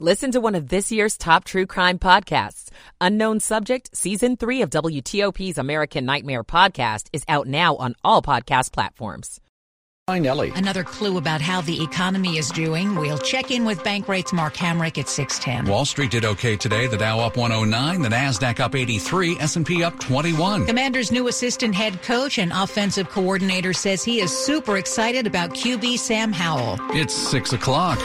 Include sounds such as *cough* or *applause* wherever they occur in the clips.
Listen to one of this year's top true crime podcasts. Unknown Subject, Season 3 of WTOP's American Nightmare podcast is out now on all podcast platforms. Ellie. Another clue about how the economy is doing. We'll check in with Bankrate's Mark Hamrick at 610. Wall Street did okay today. The Dow up 109, the Nasdaq up 83, S&P up 21. Commander's new assistant head coach and offensive coordinator says he is super excited about QB Sam Howell. It's 6 o'clock.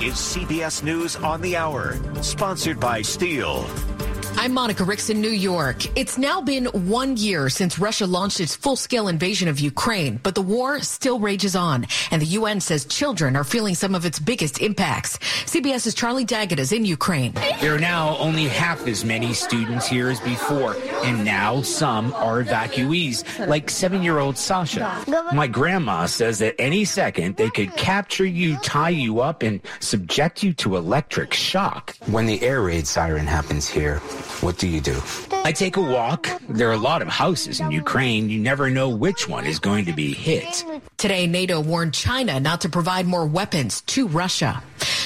Is CBS News on the Hour, sponsored by Stihl. I'm Monica Ricks in New York. It's now been one year since Russia launched its full scale invasion of Ukraine, but the war still rages on, and the UN says children are feeling some of its biggest impacts. CBS's Charlie D'Agata is in Ukraine. There are now only half as many students here as before, and now some are evacuees, like seven year old Sasha. My grandma says that any second they could capture you, tie you up, and subject you to electric shock. When the air raid siren happens here, what do you do? I take a walk. There are a lot of houses in Ukraine. You never know which one is going to be hit. Today, NATO warned China not to provide more weapons to Russia.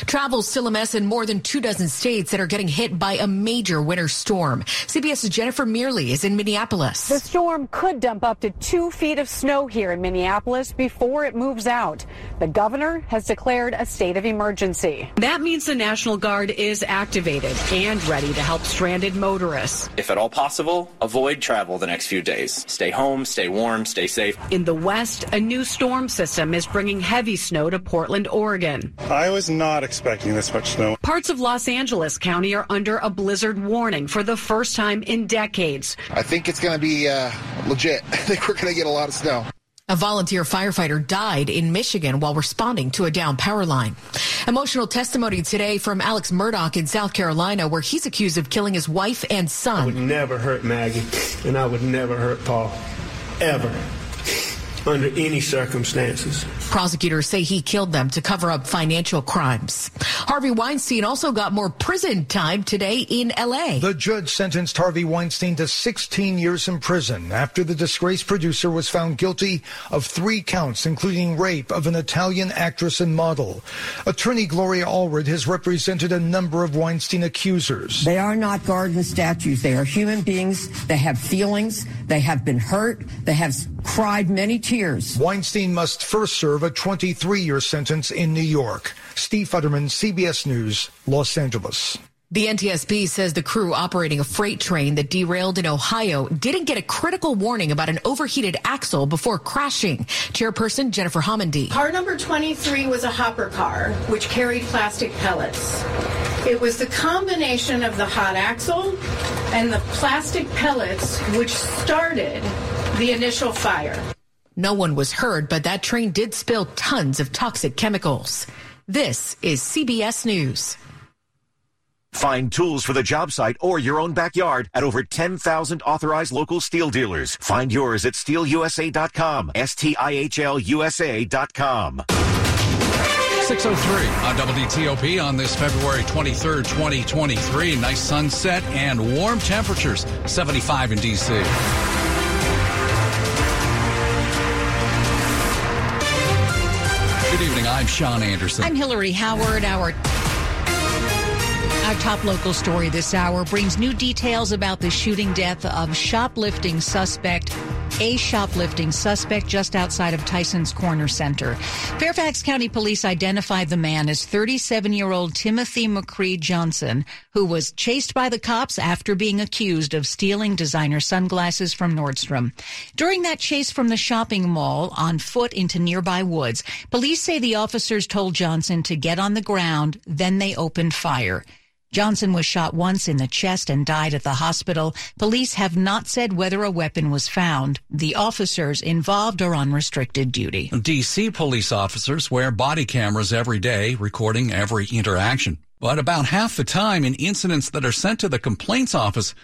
Travel still a mess in more than two dozen states that are getting hit by a major winter storm. CBS's Jennifer Mayerle is in Minneapolis. The storm could dump up to two feet of snow here in Minneapolis before it moves out. The governor has declared a state of emergency. That means the National Guard is activated and ready to help stranded motorists. If at all possible, avoid travel the next few days. Stay home, stay warm, stay safe. In the west, a new storm system is bringing heavy snow to Portland, Oregon. I was not expecting this much snow. Parts of Los Angeles County are under a blizzard warning for the first time in decades. I think it's going to be uh, legit. *laughs* I think we're going to get a lot of snow. A volunteer firefighter died in Michigan while responding to a down power line. Emotional testimony today from Alex Murdaugh in South Carolina, where he's accused of killing his wife and son. I would never hurt Maggie, and I would never hurt Paul. Ever under any circumstances. Prosecutors say he killed them to cover up financial crimes. Harvey Weinstein also got more prison time today in L.A. The judge sentenced Harvey Weinstein to 16 years in prison after the disgraced producer was found guilty of three counts, including rape of an Italian actress and model. Attorney Gloria Allred has represented a number of Weinstein accusers. They are not garden statues. They are human beings. They have feelings. They have been hurt. They have cried many tears. Weinstein must first serve a 23 year sentence in New York. Steve Futterman, CBS News, Los Angeles. The NTSB says the crew operating a freight train that derailed in Ohio didn't get a critical warning about an overheated axle before crashing. Chairperson Jennifer Homendy. Car number 23 was a hopper car, which carried plastic pellets. It was the combination of the hot axle and the plastic pellets which started the initial fire. No one was hurt, but that train did spill tons of toxic chemicals. This is CBS News. Find tools for the job site or your own backyard at over 10,000 authorized local steel dealers. Find yours at stihlusa.com. S-T-I-H-L-U-S-A.com. 603 on WTOP on this February 23rd, 2023. Nice sunset and warm temperatures, 75 in D.C. I'm Sean Anderson. I'm Hillary Howard. Our our top local story this hour brings new details about the shooting death of shoplifting suspect a shoplifting suspect just outside of Tysons Corner Center. Fairfax County Police identified the man as 37 year old Timothy McCree Johnson, who was chased by the cops after being accused of stealing designer sunglasses from Nordstrom. During that chase from the shopping mall on foot into nearby woods, police say the officers told Johnson to get on the ground, then they opened fire. Johnson was shot once in the chest and died at the hospital. Police have not said whether a weapon was found. The officers involved are on restricted duty. DC police officers wear body cameras every day, recording every interaction. But about half the time in incidents that are sent to the complaints office,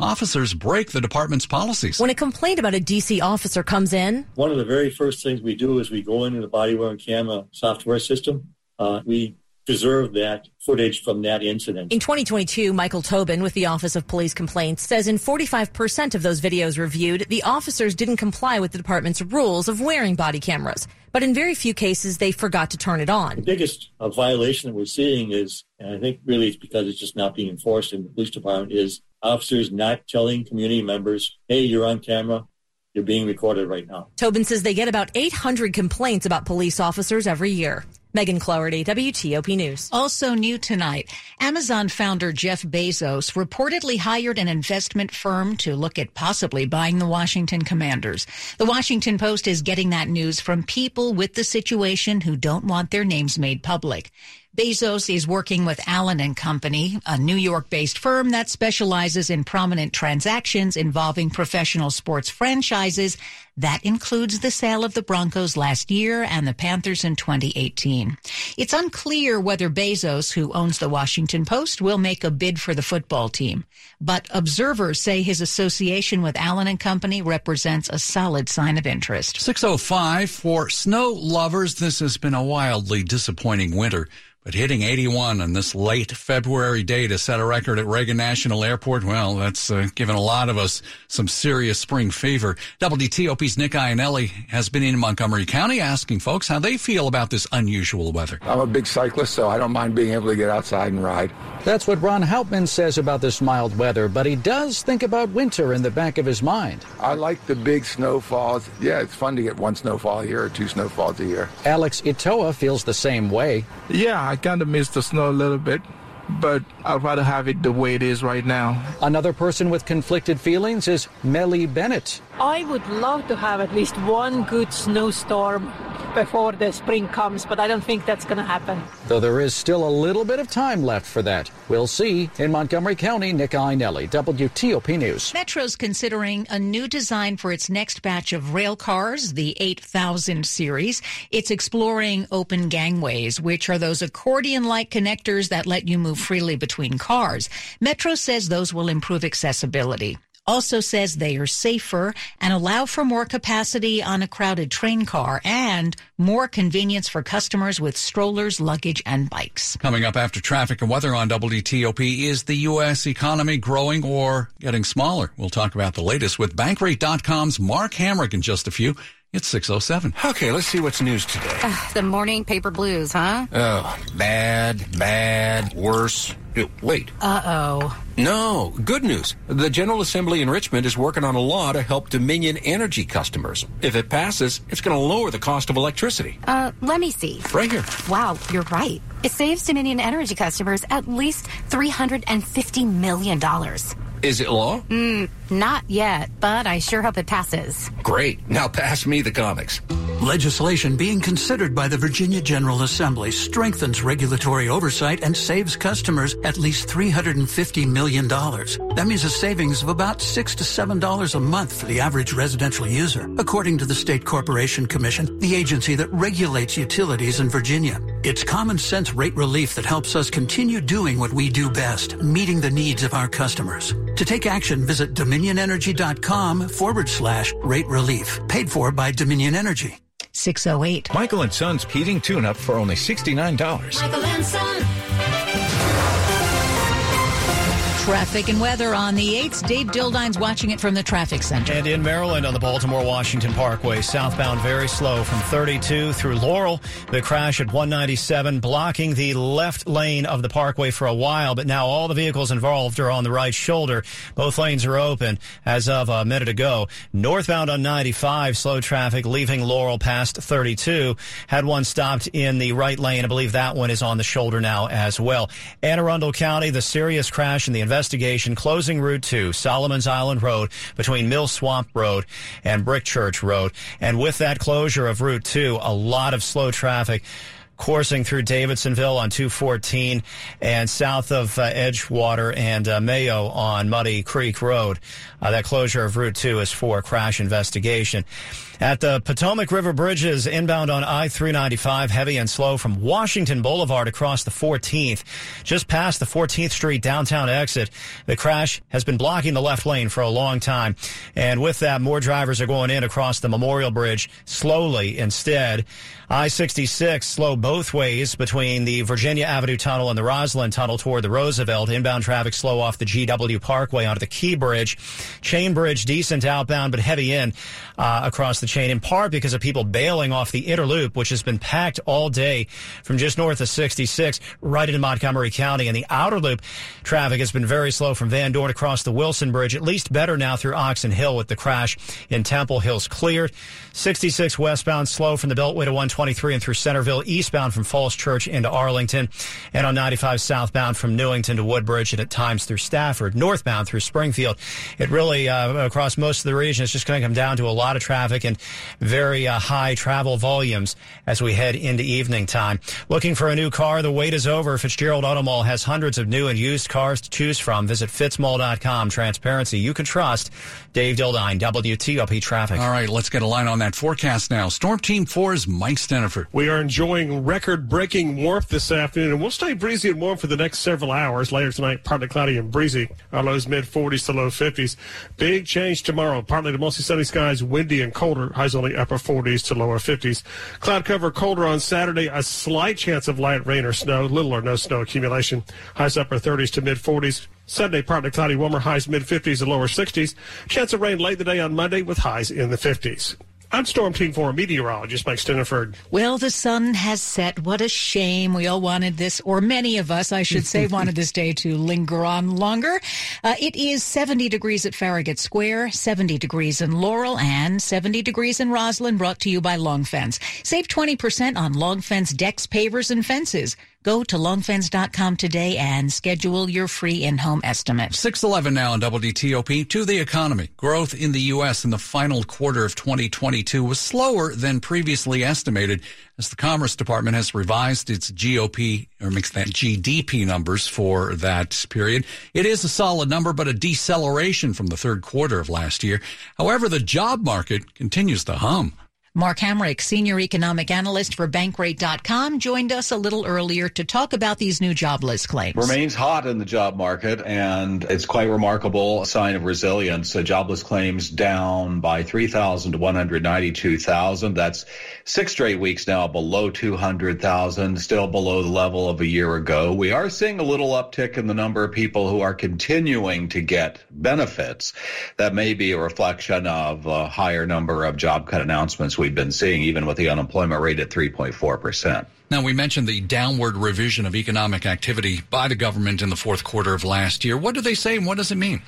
officers break the department's policies. When a complaint about a DC officer comes in, one of the very first things we do is we go into the body worn camera software system. Uh, we preserve that footage from that incident. In 2022, Michael Tobin with the Office of Police Complaints says in 45% of those videos reviewed, the officers didn't comply with the department's rules of wearing body cameras. But in very few cases, they forgot to turn it on. The biggest uh, violation that we're seeing is, and I think really it's because it's just not being enforced in the police department, is officers not telling community members, hey, you're on camera. You're being recorded right now. Tobin says they get about 800 complaints about police officers every year. Megan Cloherty, WTOP News. Also new tonight, Amazon founder Jeff Bezos reportedly hired an investment firm to look at possibly buying the Washington Commanders. The Washington Post is getting that news from people with the situation who don't want their names made public. Bezos is working with Allen and Company, a New York-based firm that specializes in prominent transactions involving professional sports franchises. That includes the sale of the Broncos last year and the Panthers in 2018. It's unclear whether Bezos, who owns the Washington Post, will make a bid for the football team. But observers say his association with Allen and Company represents a solid sign of interest. 605 for snow lovers. This has been a wildly disappointing winter. But hitting 81 on this late February day to set a record at Reagan National Airport, well, that's uh, given a lot of us some serious spring fever. WTOP's Nick Iannelli has been in Montgomery County asking folks how they feel about this unusual weather. I'm a big cyclist, so I don't mind being able to get outside and ride. That's what Ron Hauptman says about this mild weather, but he does think about winter in the back of his mind. I like the big snowfalls. Yeah, it's fun to get one snowfall a year or two snowfalls a year. Alex Itoa feels the same way. Yeah, I kind of miss the snow a little bit, but I'd rather have it the way it is right now. Another person with conflicted feelings is Melly Bennett. I would love to have at least one good snowstorm before the spring comes, but I don't think that's going to happen. Though there is still a little bit of time left for that. We'll see. In Montgomery County, Nick Iannelli, WTOP News. Metro's considering a new design for its next batch of rail cars, the 8000 series. It's exploring open gangways, which are those accordion-like connectors that let you move freely between cars. Metro says those will improve accessibility also says they are safer and allow for more capacity on a crowded train car and more convenience for customers with strollers, luggage, and bikes. Coming up after traffic and weather on WTOP is the U.S. economy growing or getting smaller? We'll talk about the latest with Bankrate.com's Mark Hamrick in just a few. It's 607. Okay, let's see what's news today. Uh, the morning paper blues, huh? Oh, bad, bad, worse. Wait. Uh oh. No, good news. The General Assembly in Richmond is working on a law to help Dominion Energy customers. If it passes, it's going to lower the cost of electricity. Uh, let me see. Right here. Wow, you're right. It saves Dominion Energy customers at least $350 million. Is it law? Mm, not yet, but I sure hope it passes. Great. Now pass me the comics. Legislation being considered by the Virginia General Assembly strengthens regulatory oversight and saves customers at least $350 million. That means a savings of about 6 to $7 a month for the average residential user, according to the State Corporation Commission, the agency that regulates utilities in Virginia. It's common sense rate relief that helps us continue doing what we do best, meeting the needs of our customers. To take action, visit dominionenergy.com forward slash rate relief. Paid for by Dominion Energy. 608. Michael and Son's heating tune up for only $69. Michael and Son. Traffic and weather on the 8th. Dave Dildine's watching it from the traffic center. And in Maryland on the Baltimore Washington Parkway, southbound very slow from 32 through Laurel. The crash at 197 blocking the left lane of the parkway for a while, but now all the vehicles involved are on the right shoulder. Both lanes are open as of a minute ago. Northbound on 95, slow traffic leaving Laurel past 32. Had one stopped in the right lane. I believe that one is on the shoulder now as well. Anne Arundel County, the serious crash in the investigation closing Route 2, Solomon's Island Road between Mill Swamp Road and Brick Church Road. And with that closure of Route 2, a lot of slow traffic coursing through Davidsonville on 214 and south of uh, Edgewater and uh, Mayo on Muddy Creek Road. Uh, that closure of Route 2 is for crash investigation. At the Potomac River Bridges, inbound on I-395, heavy and slow from Washington Boulevard across the 14th. Just past the 14th Street downtown exit, the crash has been blocking the left lane for a long time. And with that, more drivers are going in across the Memorial Bridge slowly instead. I-66, slow both ways between the Virginia Avenue Tunnel and the Rosslyn Tunnel toward the Roosevelt. Inbound traffic slow off the GW Parkway onto the Key Bridge. Chain Bridge, decent outbound, but heavy in uh, across the chain, in part because of people bailing off the Inner Loop, which has been packed all day from just north of 66 right into Montgomery County. And the Outer Loop traffic has been very slow from Van Dorn across the Wilson Bridge, at least better now through Oxon Hill with the crash in Temple Hills cleared. 66 westbound slow from the Beltway to 123 and through Centreville, eastbound from Falls Church into Arlington, and on 95 southbound from Newington to Woodbridge and at times through Stafford, northbound through Springfield. It really, uh, across most of the region, is just going to come down to a lot of traffic and very uh, high travel volumes as we head into evening time. Looking for a new car? The wait is over. Fitzgerald Auto Mall has hundreds of new and used cars to choose from. Visit fitzmall.com. Transparency you can trust. Dave Dildine, WTOP Traffic. All right, let's get a line on that forecast now. Storm Team 4's Mike Stinneford. We are enjoying record breaking warmth this afternoon, and we'll stay breezy and warm for the next several hours. Later tonight, partly cloudy and breezy. Our lows mid 40s to low 50s. Big change tomorrow. Partly to mostly sunny skies, windy and colder. Highs only upper 40s to lower 50s. Cloud cover colder on Saturday. A slight chance of light rain or snow. Little or no snow accumulation. Highs upper 30s to mid 40s. Sunday, partly cloudy, warmer highs mid 50s and lower 60s. Chance of rain late the day on Monday with highs in the 50s. I'm Storm Team 4 meteorologist Mike Stinneford. Well, the sun has set. What a shame. We all wanted this, or many of us, I should say, *laughs* wanted this day to linger on longer. Uh, it is 70 degrees at Farragut Square, 70 degrees in Laurel, and 70 degrees in Rosslyn, brought to you by Long Fence. Save 20% on Long Fence decks, pavers, and fences. Go to longfence.com today and schedule your free in-home estimate. 611 now on WTOP to the economy. Growth in the U.S. in the final quarter of 2022 was slower than previously estimated as the Commerce Department has revised its GOP or makes that GDP numbers for that period. It is a solid number, but a deceleration from the third quarter of last year. However, the job market continues to hum. Mark Hamrick, senior economic analyst for Bankrate.com, joined us a little earlier to talk about these new jobless claims. Remains hot in the job market, and it's quite remarkable, a sign of resilience. Uh, jobless claims down by 3,000 to 192,000. That's six straight weeks now below 200,000, still below the level of a year ago. We are seeing a little uptick in the number of people who are continuing to get benefits. That may be a reflection of a higher number of job cut announcements we we've been seeing, even with the unemployment rate at 3.4%. Now, we mentioned the downward revision of economic activity by the government in the fourth quarter of last year. What do they say and what does it mean?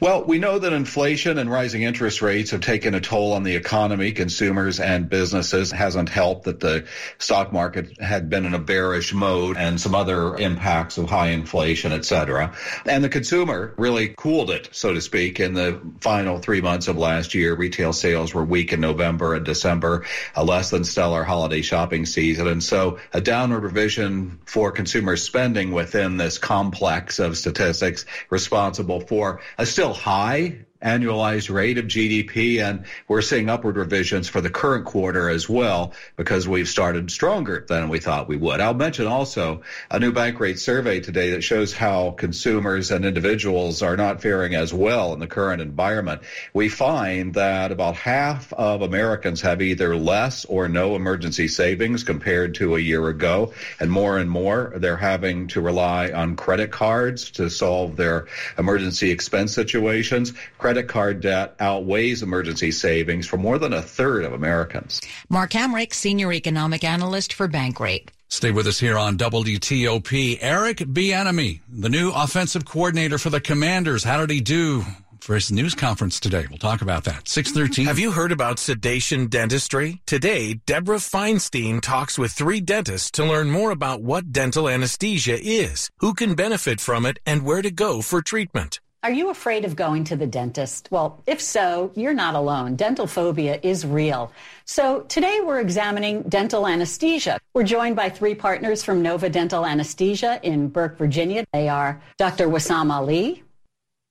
Well, we know that inflation and rising interest rates have taken a toll on the economy, consumers and businesses. It hasn't helped that the stock market had been in a bearish mode and some other impacts of high inflation, et cetera. And the consumer really cooled it, so to speak, in the final three months of last year. Retail sales were weak in November and December, a less than stellar holiday shopping season. And so a downward revision for consumer spending within this complex of statistics responsible for a still high annualized rate of GDP, and we're seeing upward revisions for the current quarter as well because we've started stronger than we thought we would. I'll mention also a new bank rate survey today that shows how consumers and individuals are not faring as well in the current environment. We find that about half of Americans have either less or no emergency savings compared to a year ago, and more and more they're having to rely on credit cards to solve their emergency expense situations credit card debt outweighs emergency savings for more than a third of Americans. Mark Hamrick, Senior Economic Analyst for Bankrate. Stay with us here on WTOP. Eric Bieniemy, the new offensive coordinator for the Commanders. How did he do for his news conference today. We'll talk about that. 613. Have you heard about sedation dentistry? Today, Deborah Feinstein talks with three dentists to learn more about what dental anesthesia is, who can benefit from it, and where to go for treatment. Are you afraid of going to the dentist? Well, if so, you're not alone. Dental phobia is real. So today we're examining dental anesthesia. We're joined by three partners from Nova Dental Anesthesia in Burke, Virginia. They are Dr. Wassam Ali,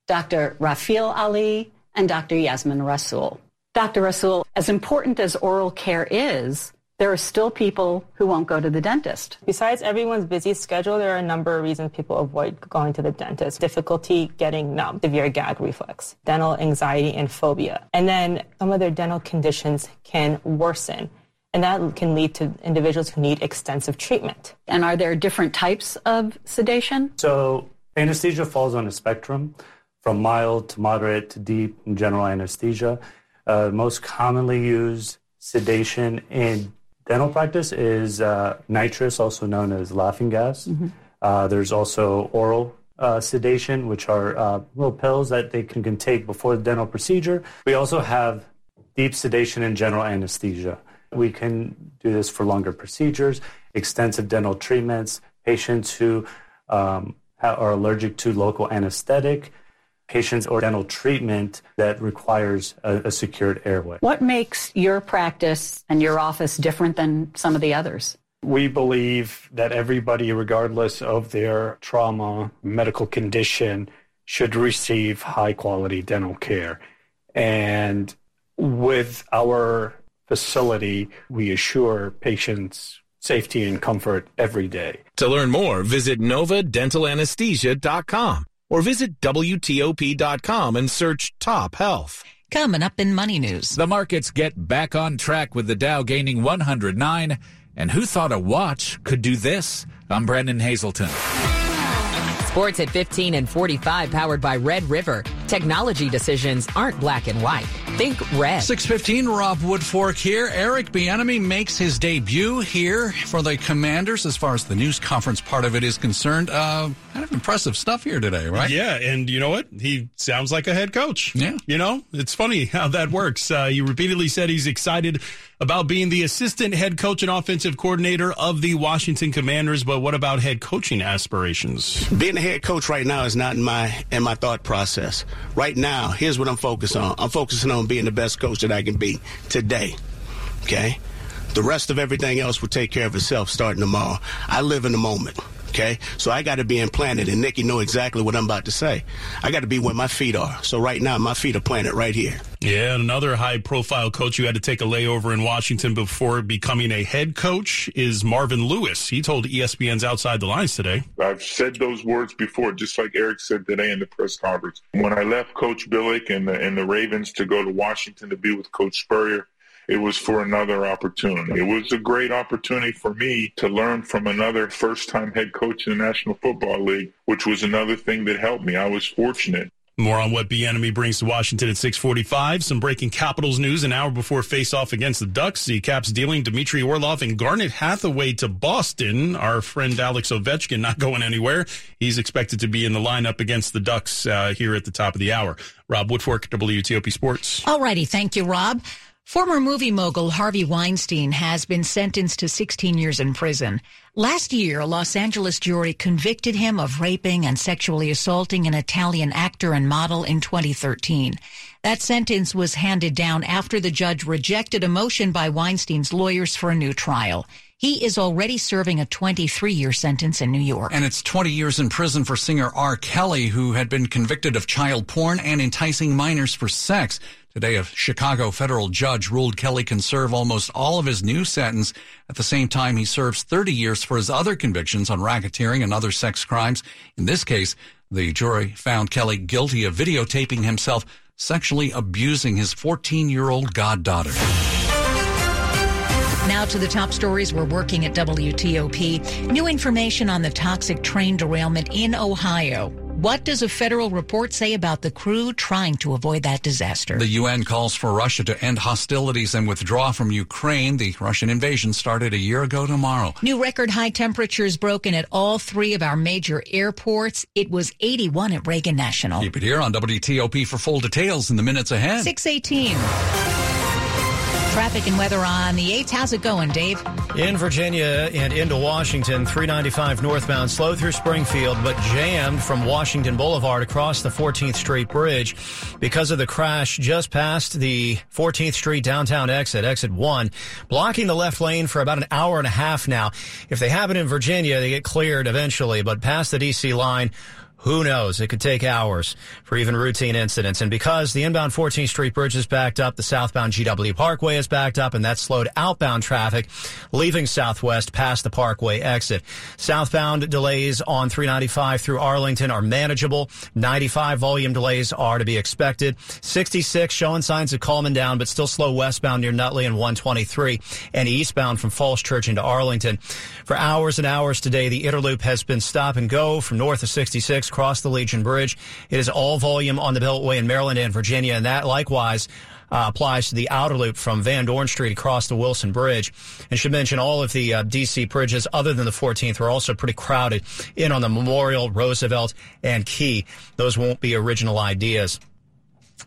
Dr. Rafiel Ali, and Dr. Yasmin Rasul. Dr. Rasul, as important as oral care is, there are still people who won't go to the dentist. Besides everyone's busy schedule, there are a number of reasons people avoid going to the dentist. Difficulty getting numb, severe gag reflex, dental anxiety and phobia. And then some of their dental conditions can worsen. and that can lead to individuals who need extensive treatment. And are there different types of sedation? So, anesthesia falls on a spectrum from mild to moderate to deep in general anesthesia. Uh, most commonly used sedation in dental practice is uh, nitrous, also known as laughing gas. Mm-hmm. Uh, there's also oral uh, sedation, which are uh, little pills that they can, can take before the dental procedure. We also have deep sedation and general anesthesia. We can do this for longer procedures, extensive dental treatments, patients who um, are allergic to local anesthetic, patients or dental treatment that requires a, a secured airway. What makes your practice and your office different than some of the others? We believe that everybody, regardless of their trauma, medical condition, should receive high quality dental care. And with our facility, we assure patients safety and comfort every day. To learn more, visit novadentalanesthesia.com or visit WTOP.com and search Top Health. Coming up in Money News. The markets get back on track with the Dow gaining 109 and who thought a watch could do this? I'm Brandon Hazelton. Sports at 15 and 45 powered by Red River. Technology decisions aren't black and white. Think red. 615, Rob Woodfork here. Eric Bieniemy makes his debut here for the Commanders as far as the news conference part of it is concerned. Uh, kind of impressive stuff here today, right? Yeah, and you know what? He sounds like a head coach. Yeah. You know, it's funny how that works. Uh, he repeatedly said he's excited about being the assistant head coach and offensive coordinator of the Washington Commanders, but what about head coaching aspirations? Being a head coach right now is not in my in my thought process. Right now, here's what I'm focused on. I'm focusing on being the best coach that I can be today. Okay? The rest of everything else will take care of itself starting tomorrow. I live in the moment. Okay, so I got to be implanted, and Nikki know exactly what I'm about to say. I got to be where my feet are. So right now, my feet are planted right here. Yeah, and another high-profile coach who had to take a layover in Washington before becoming a head coach is Marvin Lewis. He told ESPN's Outside the Lines today. I've said those words before, just like Eric said today in the press conference. When I left Coach Billick and the, and the Ravens to go to Washington to be with Coach Spurrier, it was for another opportunity. It was a great opportunity for me to learn from another first time head coach in the National Football League, which was another thing that helped me. I was fortunate. More on what Bieniemy brings to Washington at 645. Some breaking Capitals news an hour before face-off against the Ducks. The Caps dealing Dmitry Orlov and Garnet Hathaway to Boston. Our friend Alex Ovechkin not going anywhere. He's expected to be in the lineup against the Ducks uh, here at the top of the hour. Rob Woodfork, WTOP Sports. All righty. Thank you, Rob. Former movie mogul Harvey Weinstein has been sentenced to 16 years in prison. Last year, a Los Angeles jury convicted him of raping and sexually assaulting an Italian actor and model in 2013. That sentence was handed down after the judge rejected a motion by Weinstein's lawyers for a new trial. He is already serving a 23 year sentence in New York. And it's 20 years in prison for singer R. Kelly, who had been convicted of child porn and enticing minors for sex. Today, a Chicago federal judge ruled Kelly can serve almost all of his new sentence. At the same time, he serves 30 years for his other convictions on racketeering and other sex crimes. In this case, the jury found Kelly guilty of videotaping himself sexually abusing his 14 year old goddaughter. Now to the top stories we're working at WTOP. New information on the toxic train derailment in Ohio. What does a federal report say about the crew trying to avoid that disaster? The UN calls for Russia to end hostilities and withdraw from Ukraine. The Russian invasion started a year ago tomorrow. New record high temperatures broken at all three of our major airports. It was 81 at Reagan National. Keep it here on WTOP for full details in the minutes ahead. 618. Traffic and weather on the 8th. How's it going, Dave? In Virginia and into Washington, 395 northbound, slow through Springfield, but jammed from Washington Boulevard across the 14th Street Bridge because of the crash just past the 14th Street downtown exit, exit 1, blocking the left lane for about an hour and a half now. If they happen in Virginia, they get cleared eventually, but past the D.C. line, Who knows? It could take hours for even routine incidents. And because the inbound 14th Street Bridge is backed up, the southbound GW Parkway is backed up, and that slowed outbound traffic leaving southwest past the Parkway exit. Southbound delays on 395 through Arlington are manageable. 95 volume delays are to be expected. 66 showing signs of calming down, but still slow westbound near Nutley and 123 and eastbound from Falls Church into Arlington. For hours and hours today, the Inner Loop has been stop and go from north of 66 across the Legion Bridge. It is all volume on the Beltway in Maryland and Virginia, and that likewise uh, applies to the outer loop from Van Dorn Street across the Wilson Bridge. And should mention all of the uh, DC bridges other than the 14th are also pretty crowded in on the Memorial, Roosevelt, and Key. Those won't be original ideas.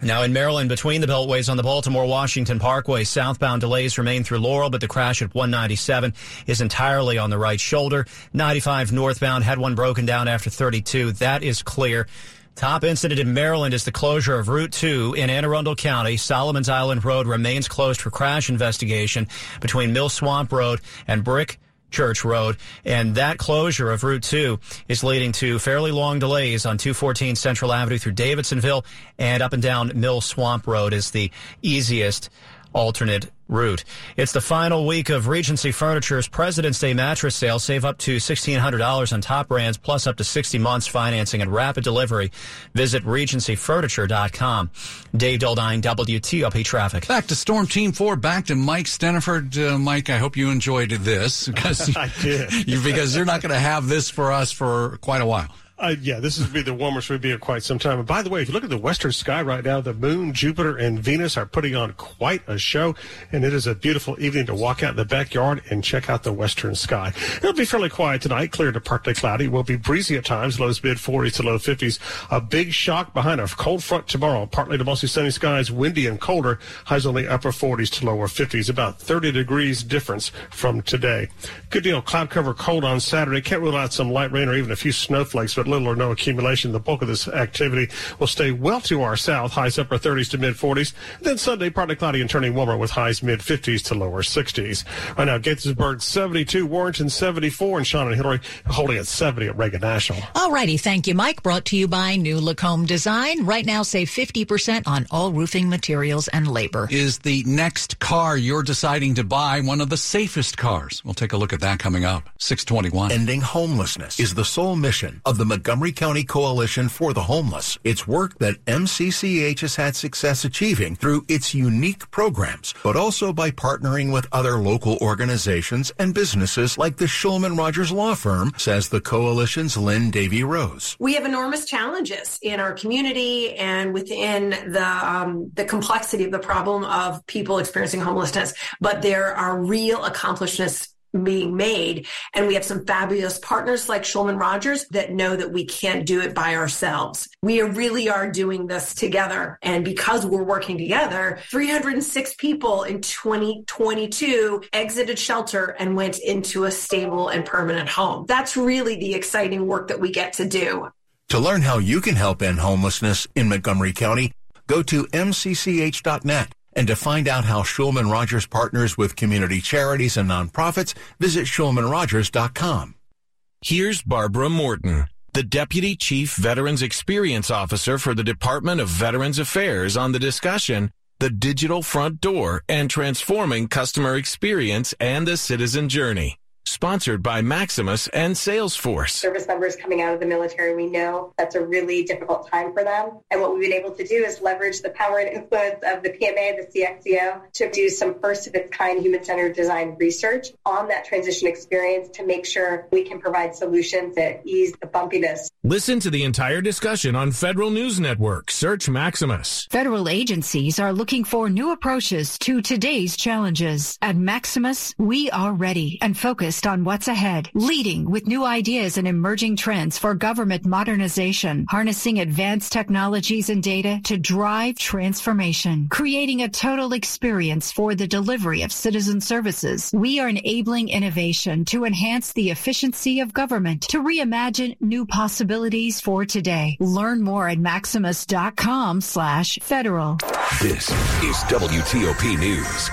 Now in Maryland, between the beltways on the Baltimore-Washington Parkway, southbound delays remain through Laurel, but the crash at 197 is entirely on the right shoulder. 95 northbound had one broken down after 32. That is clear. Top incident in Maryland is the closure of Route 2 in Anne Arundel County. Solomon's Island Road remains closed for crash investigation between Mill Swamp Road and Brick Church Road. And that closure of Route 2 is leading to fairly long delays on 214 Central Avenue through Davidsonville and up and down Mill Swamp Road is the easiest alternate route. It's the final week of Regency Furniture's President's Day mattress sale. Save up to $1,600 on top brands plus up to 60 months financing and rapid delivery. Visit regencyfurniture.com. Dave Dildine, WTOP Traffic. Back to Storm Team 4, back to Mike Stinneford. Uh, Mike, I hope you enjoyed this because, *laughs* I did. *laughs* you, because you're not going to have this for us for quite a while. Uh, yeah, this is be the warmest we'd be in quite some time. And by the way, if you look at the western sky right now, the moon, Jupiter, and Venus are putting on quite a show, and it is a beautiful evening to walk out in the backyard and check out the western sky. It'll be fairly quiet tonight, clear to partly cloudy. Will be breezy at times, lows mid 40s to low 50s. A big shock behind a cold front tomorrow, partly to mostly sunny skies, windy and colder. Highs only upper 40s to lower 50s, about 30 degrees difference from today. Good deal, cloud cover cold on Saturday. Can't rule out some light rain or even a few snowflakes, but little or no accumulation. The bulk of this activity will stay well to our south, highs upper 30s to mid 40s. Then Sunday, partly cloudy and turning warmer with highs mid 50s to lower 60s. Right now, Gettysburg 72, Warrenton 74, and Sean and Hillary holding at 70 at Reagan National. All righty. Thank you, Mike. Brought to you by NuLook Home Design. Right now, save 50% on all roofing materials and labor. Is the next car you're deciding to buy one of the safest cars? We'll take a look at that coming up. 621. Ending homelessness is the sole mission of the Montgomery County Coalition for the Homeless. It's work that MCCH has had success achieving through its unique programs, but also by partnering with other local organizations and businesses like the Shulman Rogers Law Firm, says the coalition's Lynn Davy Rose. We have enormous challenges in our community and within the um, the complexity of the problem of people experiencing homelessness, but there are real accomplishments being made. And we have some fabulous partners like Shulman Rogers that know that we can't do it by ourselves. We really are doing this together. And because we're working together, 306 people in 2022 exited shelter and went into a stable and permanent home. That's really the exciting work that we get to do. To learn how you can help end homelessness in Montgomery County, go to mcch.net. And to find out how Shulman Rogers partners with community charities and nonprofits, visit shulmanrogers.com. Here's Barbara Morton, the Deputy Chief Veterans Experience Officer for the Department of Veterans Affairs on the discussion, The Digital Front Door and Transforming Customer Experience and the Citizen Journey sponsored by Maximus and Salesforce. Service members coming out of the military, we know that's a really difficult time for them. And what we've been able to do is leverage the power and influence of the PMA, the CXCO, to do some first of its kind human-centered design research on that transition experience to make sure we can provide solutions that ease the bumpiness. Listen to the entire discussion on Federal News Network. Search Maximus. Federal agencies are looking for new approaches to today's challenges. At Maximus, we are ready and focused on what's ahead, leading with new ideas and emerging trends for government modernization, harnessing advanced technologies and data to drive transformation, creating a total experience for the delivery of citizen services. We are enabling innovation to enhance the efficiency of government, to reimagine new possibilities for today. Learn more at maximus.com slash federal. This is WTOP News.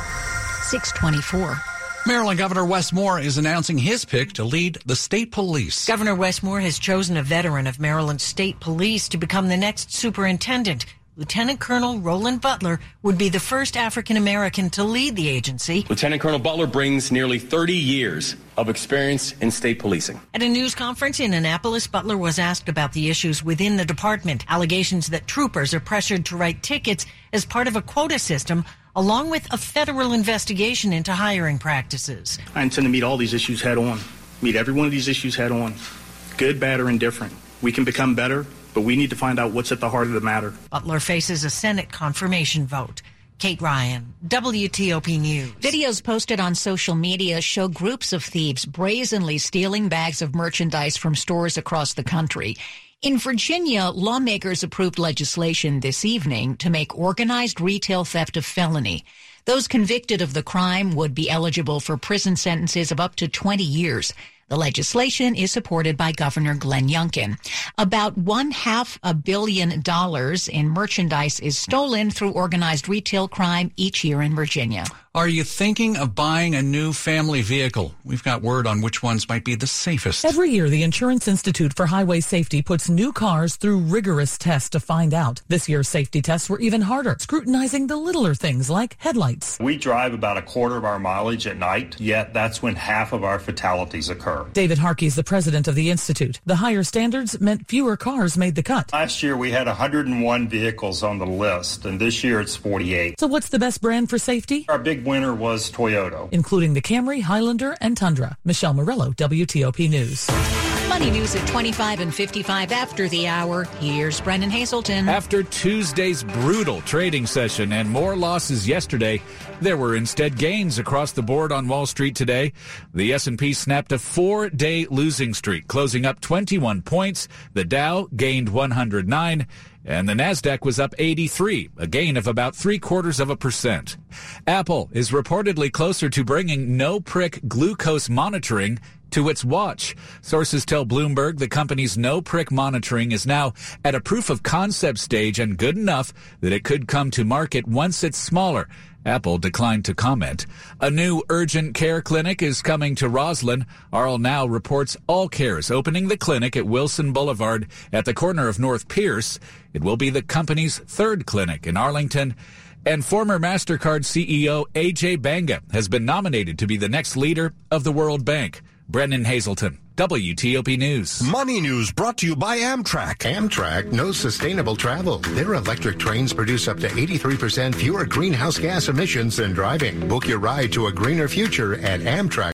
624. Maryland Governor Wes Moore is announcing his pick to lead the state police. Governor Wes Moore has chosen a veteran of Maryland State Police to become the next superintendent. Lieutenant Colonel Roland Butler would be the first African American to lead the agency. Lieutenant Colonel Butler brings nearly 30 years of experience in state policing. At a news conference in Annapolis, Butler was asked about the issues within the department, allegations that troopers are pressured to write tickets as part of a quota system along with a federal investigation into hiring practices. I intend to meet all these issues head on, meet every one of these issues head on, good, bad, or indifferent. We can become better, but we need to find out what's at the heart of the matter. Butler faces a Senate confirmation vote. Kate Ryan, WTOP News. Videos posted on social media show groups of thieves brazenly stealing bags of merchandise from stores across the country. In Virginia, lawmakers approved legislation this evening to make organized retail theft a felony. Those convicted of the crime would be eligible for prison sentences of up to 20 years. The legislation is supported by Governor Glenn Youngkin. About one half a billion dollars in merchandise is stolen through organized retail crime each year in Virginia. Are you thinking of buying a new family vehicle? We've got word on which ones might be the safest. Every year, the Insurance Institute for Highway Safety puts new cars through rigorous tests to find out. This year's safety tests were even harder, scrutinizing the littler things like headlights. We drive about a quarter of our mileage at night, yet that's when half of our fatalities occur. David Harkey is the president of the Institute. The higher standards meant fewer cars made the cut. Last year, we had 101 vehicles on the list, and this year it's 48. So what's the best brand for safety? Our big winner was Toyota. Including the Camry, Highlander, and Tundra. Michelle Morello, WTOP News. Money news at 25 and 55 after the hour. Here's Brendan Hazelton. After Tuesday's brutal trading session and more losses yesterday, there were instead gains across the board on Wall Street today. The S&P snapped a four-day losing streak, closing up 21 points. The Dow gained 109 and the Nasdaq was up 83, a gain of about three quarters of a percent. Apple is reportedly closer to bringing no prick glucose monitoring to its watch. Sources tell Bloomberg the company's no prick monitoring is now at a proof of concept stage and good enough that it could come to market once it's smaller. Apple declined to comment. A new urgent care clinic is coming to Rosslyn. Arl Now reports All Care is opening the clinic at Wilson Boulevard at the corner of North Pierce. It will be the company's third clinic in Arlington. And former MasterCard CEO Ajay Banga has been nominated to be the next leader of the World Bank. Brennan Hazelton, WTOP News. Money News brought to you by Amtrak. Amtrak knows sustainable travel. Their electric trains produce up to 83% fewer greenhouse gas emissions than driving. Book your ride to a greener future at Amtrak.